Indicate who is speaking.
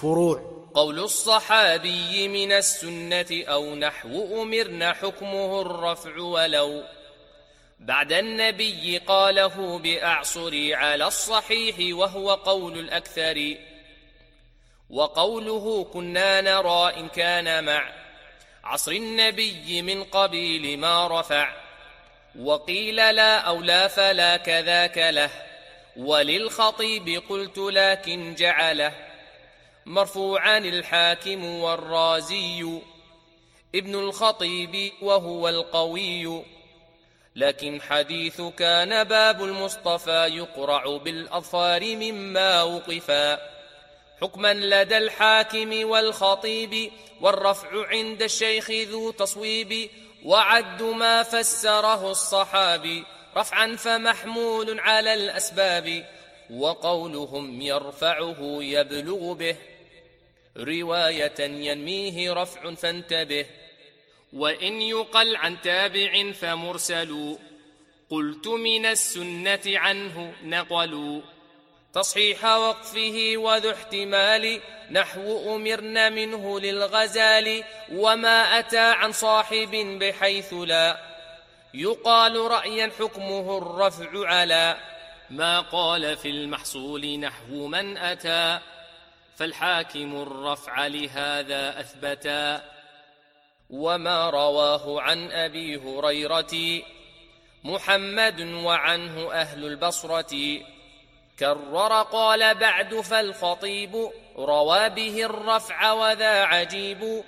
Speaker 1: فروع.
Speaker 2: قول الصحابي من السنة أو نحو أمرنا حكمه الرفع ولو. بعد النبي قاله بأعصر على الصحيح وهو قول الأكثر. وقوله كنا نرى إن كان مع. عصر النبي من قبيل ما رفع. وقيل لا أو لا فلا كذاك له. وللخطيب قلت لكن جعله. مرفوعا الحاكم والرازي. ابن الخطيب وهو القوي. لكن حديث كان باب المصطفى يقرع بالأظفار مما وقفا. حكما لدى الحاكم والخطيب والرفع عند الشيخ ذو تصويب. وعد ما فسره الصحابي رفعا فمحمول على الأسباب. وقولهم يرفعه يبلغ به. رواية ينميه رفع فانتبه. وإن يقل عن تابع فمرسل. قلت من السنة عنه نقلوا تصحيح وقفه وذو احتمال. نحو أمرنا منه للغزال. وما أتى عن صاحب بحيث لا. يقال رأيا حكمه الرفع على. ما قال في المحصول نحو من أتى. فالحاكم الرفع لهذا أثبتا. وما رواه عن أبي هريرة محمد وعنه أهل البصرة. كرر قال بعد فالخطيب روى به الرفع وذا عجيب.